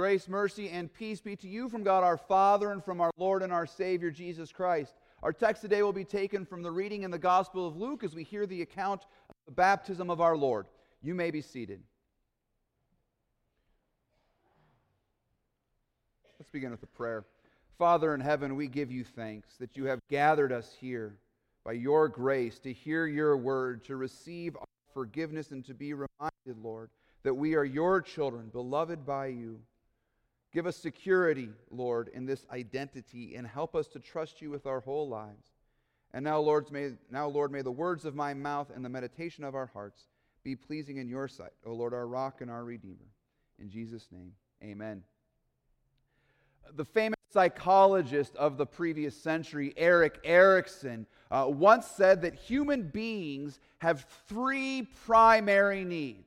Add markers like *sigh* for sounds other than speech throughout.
Grace, mercy, and peace be to you from God our Father and from our Lord and our Savior Jesus Christ. Our text today will be taken from the reading in the Gospel of Luke as we hear the account of the baptism of our Lord. You may be seated. Let's begin with a prayer. Father in heaven, we give you thanks that you have gathered us here by your grace to hear your word, to receive our forgiveness, and to be reminded, Lord, that we are your children, beloved by you. Give us security, Lord, in this identity and help us to trust you with our whole lives. And now, Lord, may, now, Lord, may the words of my mouth and the meditation of our hearts be pleasing in your sight, O Lord, our rock and our redeemer. In Jesus' name, amen. The famous psychologist of the previous century, Erik Erikson, uh, once said that human beings have three primary needs.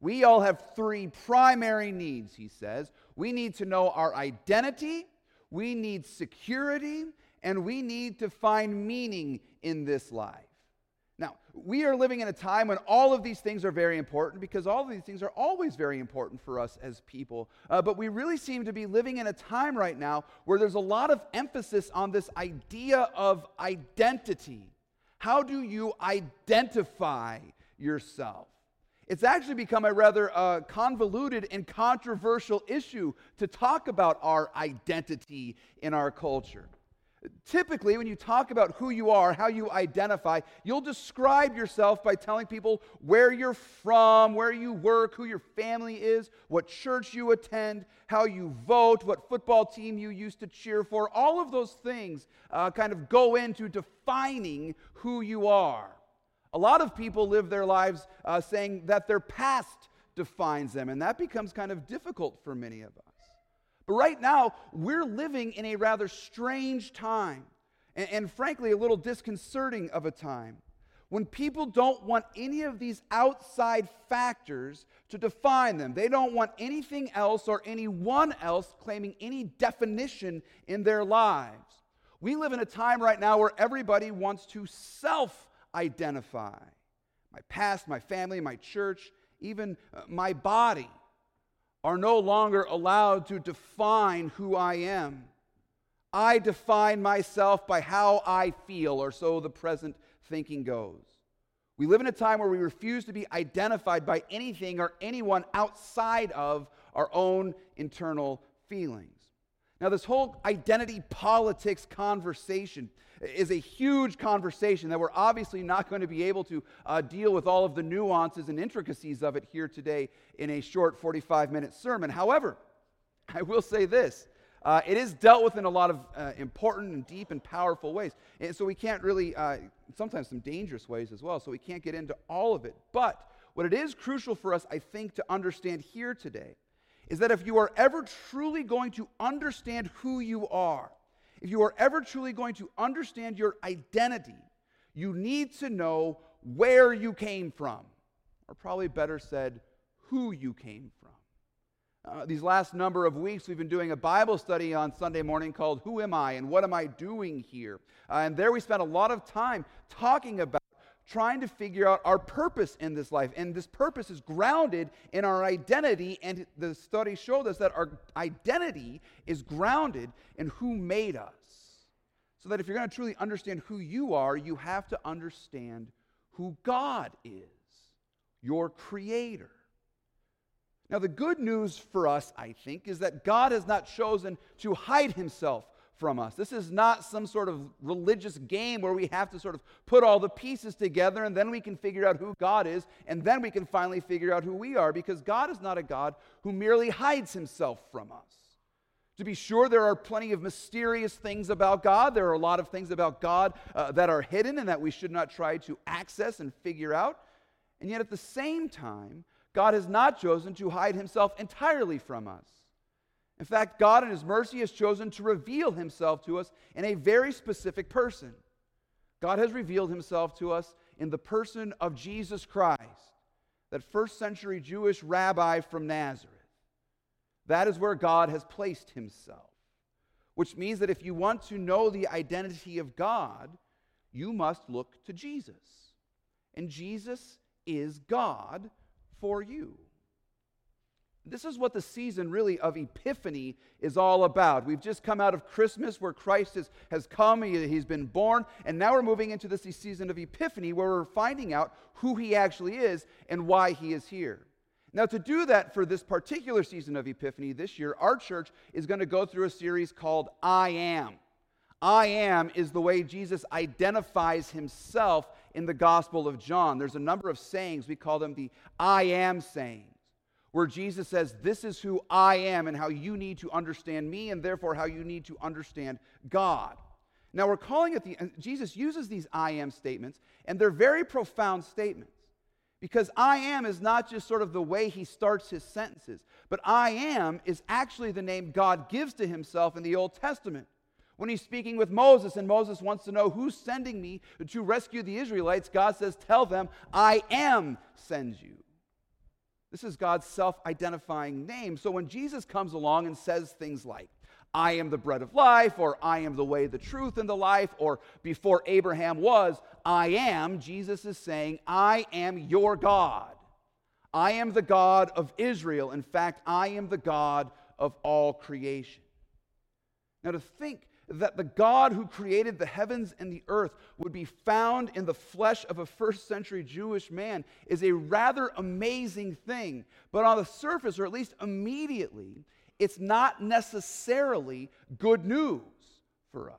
We all have three primary needs, he says. We need to know our identity, we need security, and we need to find meaning in this life. Now, we are living in a time when all of these things are very important because all of these things are always very important for us as people. Uh, but we really seem to be living in a time right now where there's a lot of emphasis on this idea of identity. How do you identify yourself? It's actually become a rather uh, convoluted and controversial issue to talk about our identity in our culture. Typically, when you talk about who you are, how you identify, you'll describe yourself by telling people where you're from, where you work, who your family is, what church you attend, how you vote, what football team you used to cheer for. All of those things uh, kind of go into defining who you are. A lot of people live their lives uh, saying that their past defines them, and that becomes kind of difficult for many of us. But right now, we're living in a rather strange time, and, and frankly, a little disconcerting of a time when people don't want any of these outside factors to define them. They don't want anything else or anyone else claiming any definition in their lives. We live in a time right now where everybody wants to self identify. My past, my family, my church, even uh, my body are no longer allowed to define who I am. I define myself by how I feel, or so the present thinking goes. We live in a time where we refuse to be identified by anything or anyone outside of our own internal feelings. Now, this whole identity politics conversation is a huge conversation that we're obviously not going to be able to uh, deal with all of the nuances and intricacies of it here today in a short 45 minute sermon. However, I will say this. Uh, it is dealt with in a lot of uh, important and deep and powerful ways. And so we can't really, uh, sometimes some dangerous ways as well, so we can't get into all of it. But what it is crucial for us, I think, to understand here today is that if you are ever truly going to understand who you are, if you are ever truly going to understand your identity, you need to know where you came from, or probably better said, who you came from. Uh, these last number of weeks, we've been doing a Bible study on Sunday morning called Who Am I and What Am I Doing Here? Uh, and there we spent a lot of time talking about trying to figure out our purpose in this life. And this purpose is grounded in our identity. And the study showed us that our identity is grounded in who made us. So that if you're going to truly understand who you are, you have to understand who God is, your creator. Now, the good news for us, I think, is that God has not chosen to hide himself from us. This is not some sort of religious game where we have to sort of put all the pieces together and then we can figure out who God is and then we can finally figure out who we are because God is not a God who merely hides himself from us. To be sure, there are plenty of mysterious things about God. There are a lot of things about God uh, that are hidden and that we should not try to access and figure out. And yet, at the same time, God has not chosen to hide himself entirely from us. In fact, God in His mercy has chosen to reveal Himself to us in a very specific person. God has revealed Himself to us in the person of Jesus Christ, that first century Jewish rabbi from Nazareth. That is where God has placed Himself, which means that if you want to know the identity of God, you must look to Jesus. And Jesus is God for you. This is what the season really of Epiphany is all about. We've just come out of Christmas where Christ has, has come, he, he's been born, and now we're moving into this season of Epiphany where we're finding out who he actually is and why he is here. Now, to do that for this particular season of Epiphany this year, our church is going to go through a series called I Am. I am is the way Jesus identifies himself in the Gospel of John. There's a number of sayings, we call them the I am sayings where Jesus says, This is who I am and how you need to understand me, and therefore how you need to understand God. Now, we're calling it the, Jesus uses these I am statements, and they're very profound statements. Because I am is not just sort of the way he starts his sentences, but I am is actually the name God gives to himself in the Old Testament. When he's speaking with Moses, and Moses wants to know who's sending me to rescue the Israelites, God says, Tell them, I am sends you. This is God's self identifying name. So when Jesus comes along and says things like, I am the bread of life, or I am the way, the truth, and the life, or before Abraham was, I am, Jesus is saying, I am your God. I am the God of Israel. In fact, I am the God of all creation. Now, to think that the God who created the heavens and the earth would be found in the flesh of a first century Jewish man is a rather amazing thing. But on the surface, or at least immediately, it's not necessarily good news for us.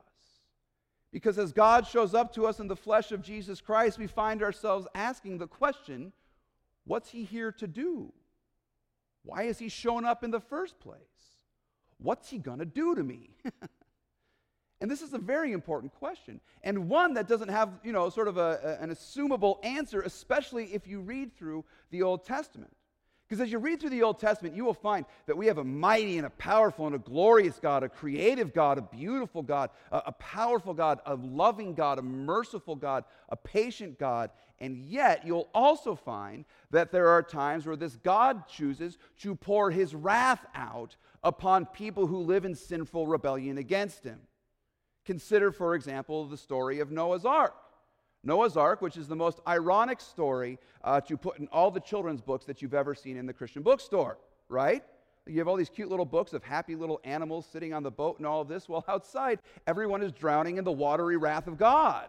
Because as God shows up to us in the flesh of Jesus Christ, we find ourselves asking the question what's he here to do? Why has he shown up in the first place? What's he going to do to me? *laughs* And this is a very important question, and one that doesn't have, you know, sort of a, a, an assumable answer, especially if you read through the Old Testament. Because as you read through the Old Testament, you will find that we have a mighty and a powerful and a glorious God, a creative God, a beautiful God, a, a powerful God, a loving God, a merciful God, a patient God. And yet, you'll also find that there are times where this God chooses to pour his wrath out upon people who live in sinful rebellion against him. Consider, for example, the story of Noah's Ark. Noah's Ark, which is the most ironic story uh, to put in all the children's books that you've ever seen in the Christian bookstore, right? You have all these cute little books of happy little animals sitting on the boat and all of this. while *laughs* outside, everyone is drowning in the watery wrath of God.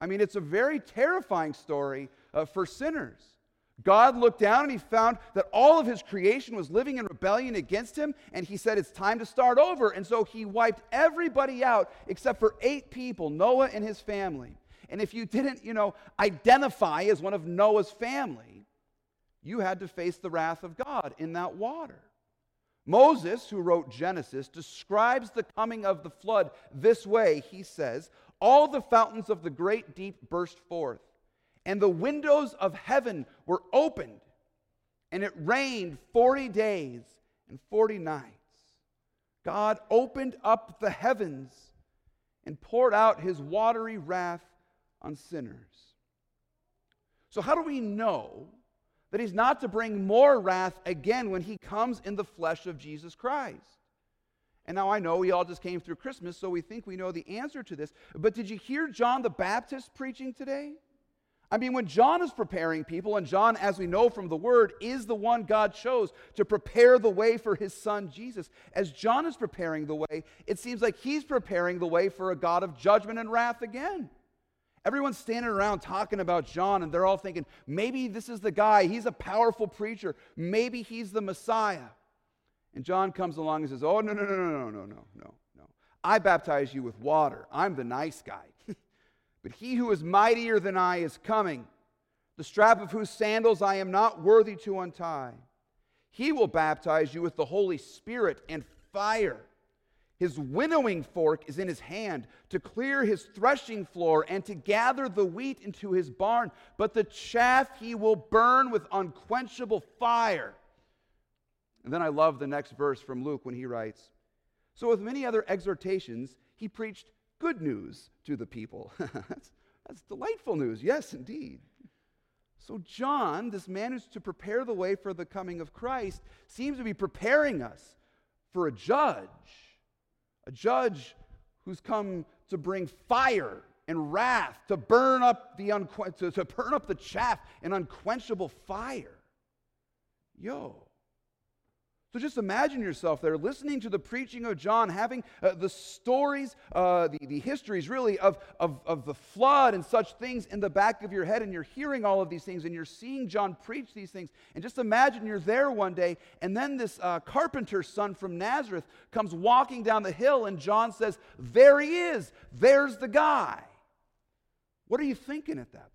I mean, it's a very terrifying story uh, for sinners. God looked down and he found that all of his creation was living in rebellion against him, and he said, It's time to start over. And so he wiped everybody out except for eight people Noah and his family. And if you didn't, you know, identify as one of Noah's family, you had to face the wrath of God in that water. Moses, who wrote Genesis, describes the coming of the flood this way. He says, All the fountains of the great deep burst forth and the windows of heaven were opened, and it rained 40 days and 40 nights. God opened up the heavens and poured out his watery wrath on sinners. So, how do we know that he's not to bring more wrath again when he comes in the flesh of Jesus Christ? And now I know we all just came through Christmas, so we think we know the answer to this. But did you hear John the Baptist preaching today? I mean, when John is preparing people, and John, as we know from the word, is the one God chose to prepare the way for his son Jesus, as John is preparing the way, it seems like he's preparing the way for a God of judgment and wrath again. Everyone's standing around talking about John, and they're all thinking, maybe this is the guy. He's a powerful preacher. Maybe he's the Messiah. And John comes along and says, Oh, no, no, no, no, no, no, no, no. I baptize you with water. I'm the nice guy. *laughs* But he who is mightier than I is coming, the strap of whose sandals I am not worthy to untie. He will baptize you with the Holy Spirit and fire. His winnowing fork is in his hand to clear his threshing floor and to gather the wheat into his barn, but the chaff he will burn with unquenchable fire. And then I love the next verse from Luke when he writes So, with many other exhortations, he preached good news to the people. *laughs* that's, that's delightful news. Yes, indeed. So, John, this man who's to prepare the way for the coming of Christ, seems to be preparing us for a judge, a judge who's come to bring fire and wrath, to burn up the, unqu- to, to burn up the chaff in unquenchable fire. Yo, So just imagine yourself there listening to the preaching of John, having uh, the stories, uh, the, the histories really of, of, of the flood and such things in the back of your head, and you're hearing all of these things and you're seeing John preach these things. And just imagine you're there one day, and then this uh, carpenter's son from Nazareth comes walking down the hill, and John says, There he is, there's the guy. What are you thinking at that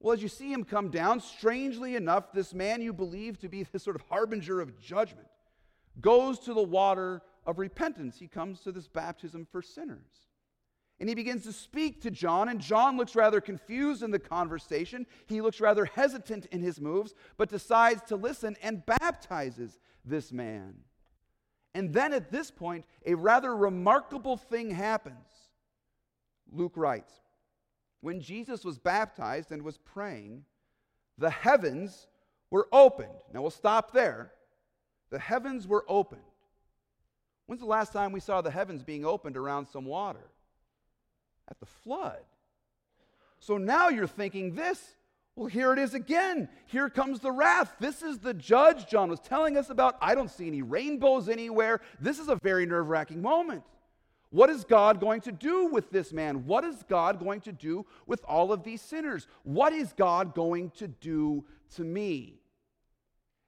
well, as you see him come down, strangely enough, this man you believe to be this sort of harbinger of judgment goes to the water of repentance. He comes to this baptism for sinners. And he begins to speak to John, and John looks rather confused in the conversation. He looks rather hesitant in his moves, but decides to listen and baptizes this man. And then at this point, a rather remarkable thing happens. Luke writes when Jesus was baptized and was praying, the heavens were opened. Now we'll stop there. The heavens were opened. When's the last time we saw the heavens being opened around some water? At the flood. So now you're thinking this. Well, here it is again. Here comes the wrath. This is the judge John was telling us about. I don't see any rainbows anywhere. This is a very nerve wracking moment. What is God going to do with this man? What is God going to do with all of these sinners? What is God going to do to me?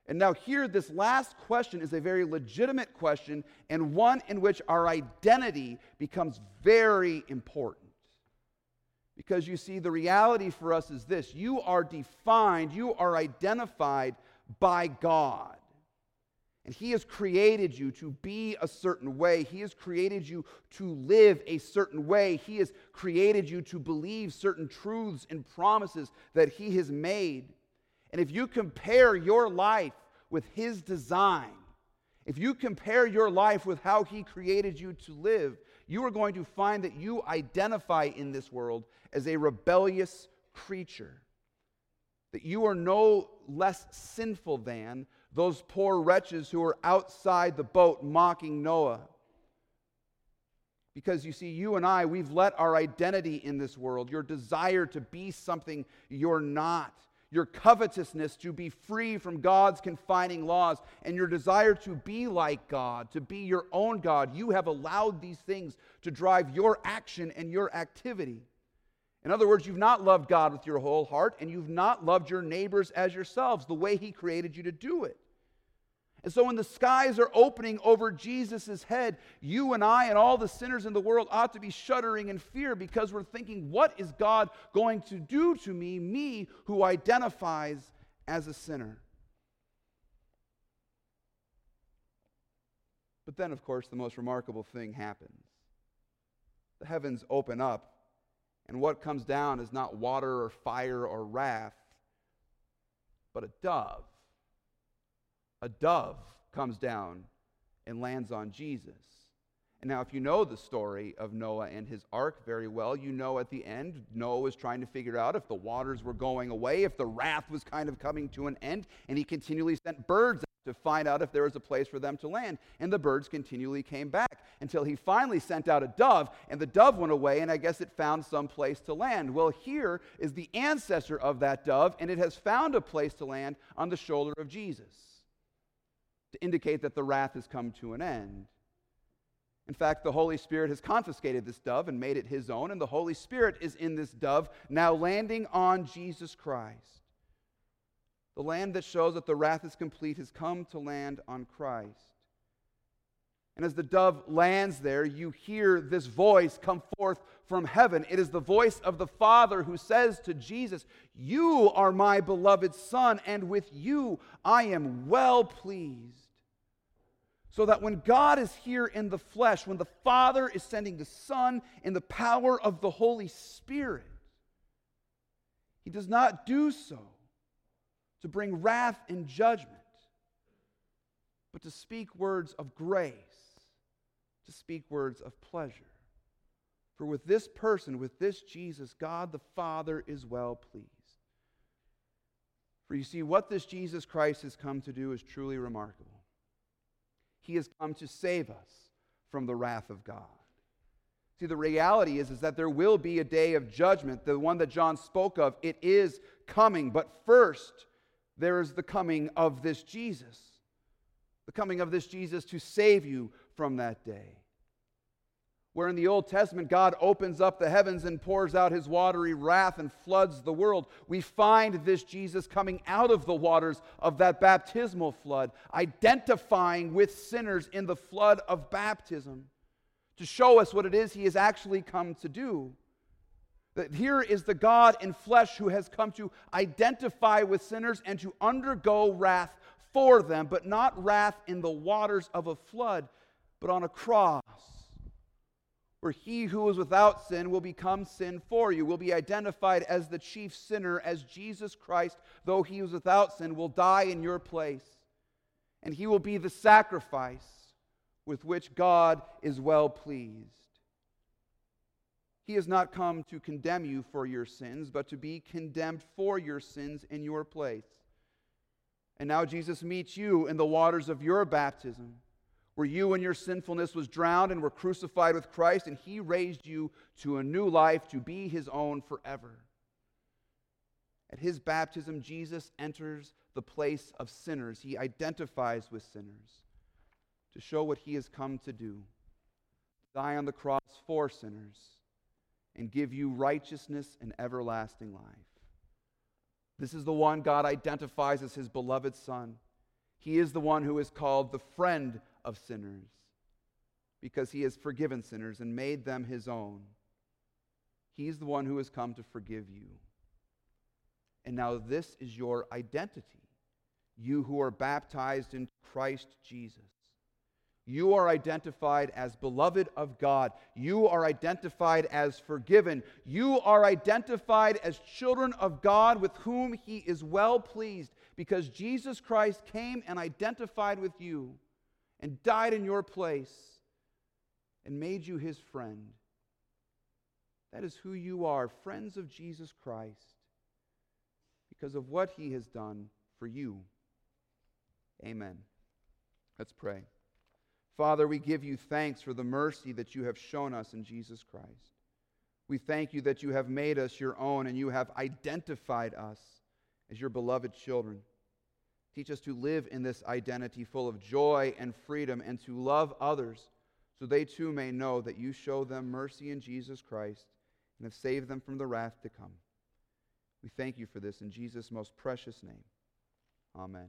And now, here, this last question is a very legitimate question and one in which our identity becomes very important. Because you see, the reality for us is this you are defined, you are identified by God. And He has created you to be a certain way. He has created you to live a certain way. He has created you to believe certain truths and promises that He has made. And if you compare your life with His design, if you compare your life with how He created you to live, you are going to find that you identify in this world as a rebellious creature. That you are no less sinful than, those poor wretches who were outside the boat mocking Noah. Because you see, you and I, we've let our identity in this world, your desire to be something you're not, your covetousness to be free from God's confining laws, and your desire to be like God, to be your own God, you have allowed these things to drive your action and your activity. In other words, you've not loved God with your whole heart, and you've not loved your neighbors as yourselves the way He created you to do it. And so, when the skies are opening over Jesus' head, you and I and all the sinners in the world ought to be shuddering in fear because we're thinking, what is God going to do to me, me who identifies as a sinner? But then, of course, the most remarkable thing happens. The heavens open up, and what comes down is not water or fire or wrath, but a dove a dove comes down and lands on Jesus. And now, if you know the story of Noah and his ark very well, you know at the end, Noah was trying to figure out if the waters were going away, if the wrath was kind of coming to an end, and he continually sent birds to find out if there was a place for them to land. And the birds continually came back until he finally sent out a dove, and the dove went away, and I guess it found some place to land. Well, here is the ancestor of that dove, and it has found a place to land on the shoulder of Jesus to indicate that the wrath has come to an end. In fact, the Holy Spirit has confiscated this dove and made it his own, and the Holy Spirit is in this dove, now landing on Jesus Christ. The land that shows that the wrath is complete has come to land on Christ. And as the dove lands there, you hear this voice come forth from heaven. It is the voice of the Father who says to Jesus, You are my beloved Son, and with you I am well pleased. So that when God is here in the flesh, when the Father is sending the Son in the power of the Holy Spirit, He does not do so to bring wrath and judgment, but to speak words of grace to speak words of pleasure. For with this person, with this Jesus, God the Father is well pleased. For you see, what this Jesus Christ has come to do is truly remarkable. He has come to save us from the wrath of God. See, the reality is, is that there will be a day of judgment, the one that John spoke of. It is coming. But first, there is the coming of this Jesus. the coming of this Jesus to save you from that day. Where in the Old Testament, God opens up the heavens and pours out his watery wrath and floods the world, we find this Jesus coming out of the waters of that baptismal flood, identifying with sinners in the flood of baptism to show us what it is he has actually come to do. That here is the God in flesh who has come to identify with sinners and to undergo wrath for them, but not wrath in the waters of a flood, but on a cross. Where he who is without sin will become sin for you, will be identified as the chief sinner, as Jesus Christ, though he was without sin, will die in your place. And he will be the sacrifice with which God is well pleased. He has not come to condemn you for your sins, but to be condemned for your sins in your place. And now Jesus meets you in the waters of your baptism, where you and your sinfulness was drowned and were crucified with Christ, and he raised you to a new life to be his own forever. At his baptism, Jesus enters the place of sinners. He identifies with sinners to show what he has come to do die on the cross for sinners and give you righteousness and everlasting life. This is the one God identifies as his beloved Son. He is the one who is called the friend of sinners because he has forgiven sinners and made them his own. He's the one who has come to forgive you. And now this is your identity, you who are baptized in Christ Jesus. You are identified as beloved of God. You are identified as forgiven. You are identified as children of God with whom He is well pleased because Jesus Christ came and identified with you and died in your place and made you His friend. That is who you are, friends of Jesus Christ, because of what He has done for you. Amen. Let's pray. Father, we give you thanks for the mercy that you have shown us in Jesus Christ. We thank you that you have made us your own and you have identified us as your beloved children. Teach us to live in this identity full of joy and freedom and to love others so they too may know that you show them mercy in Jesus Christ and have saved them from the wrath to come. We thank you for this in Jesus' most precious name. Amen.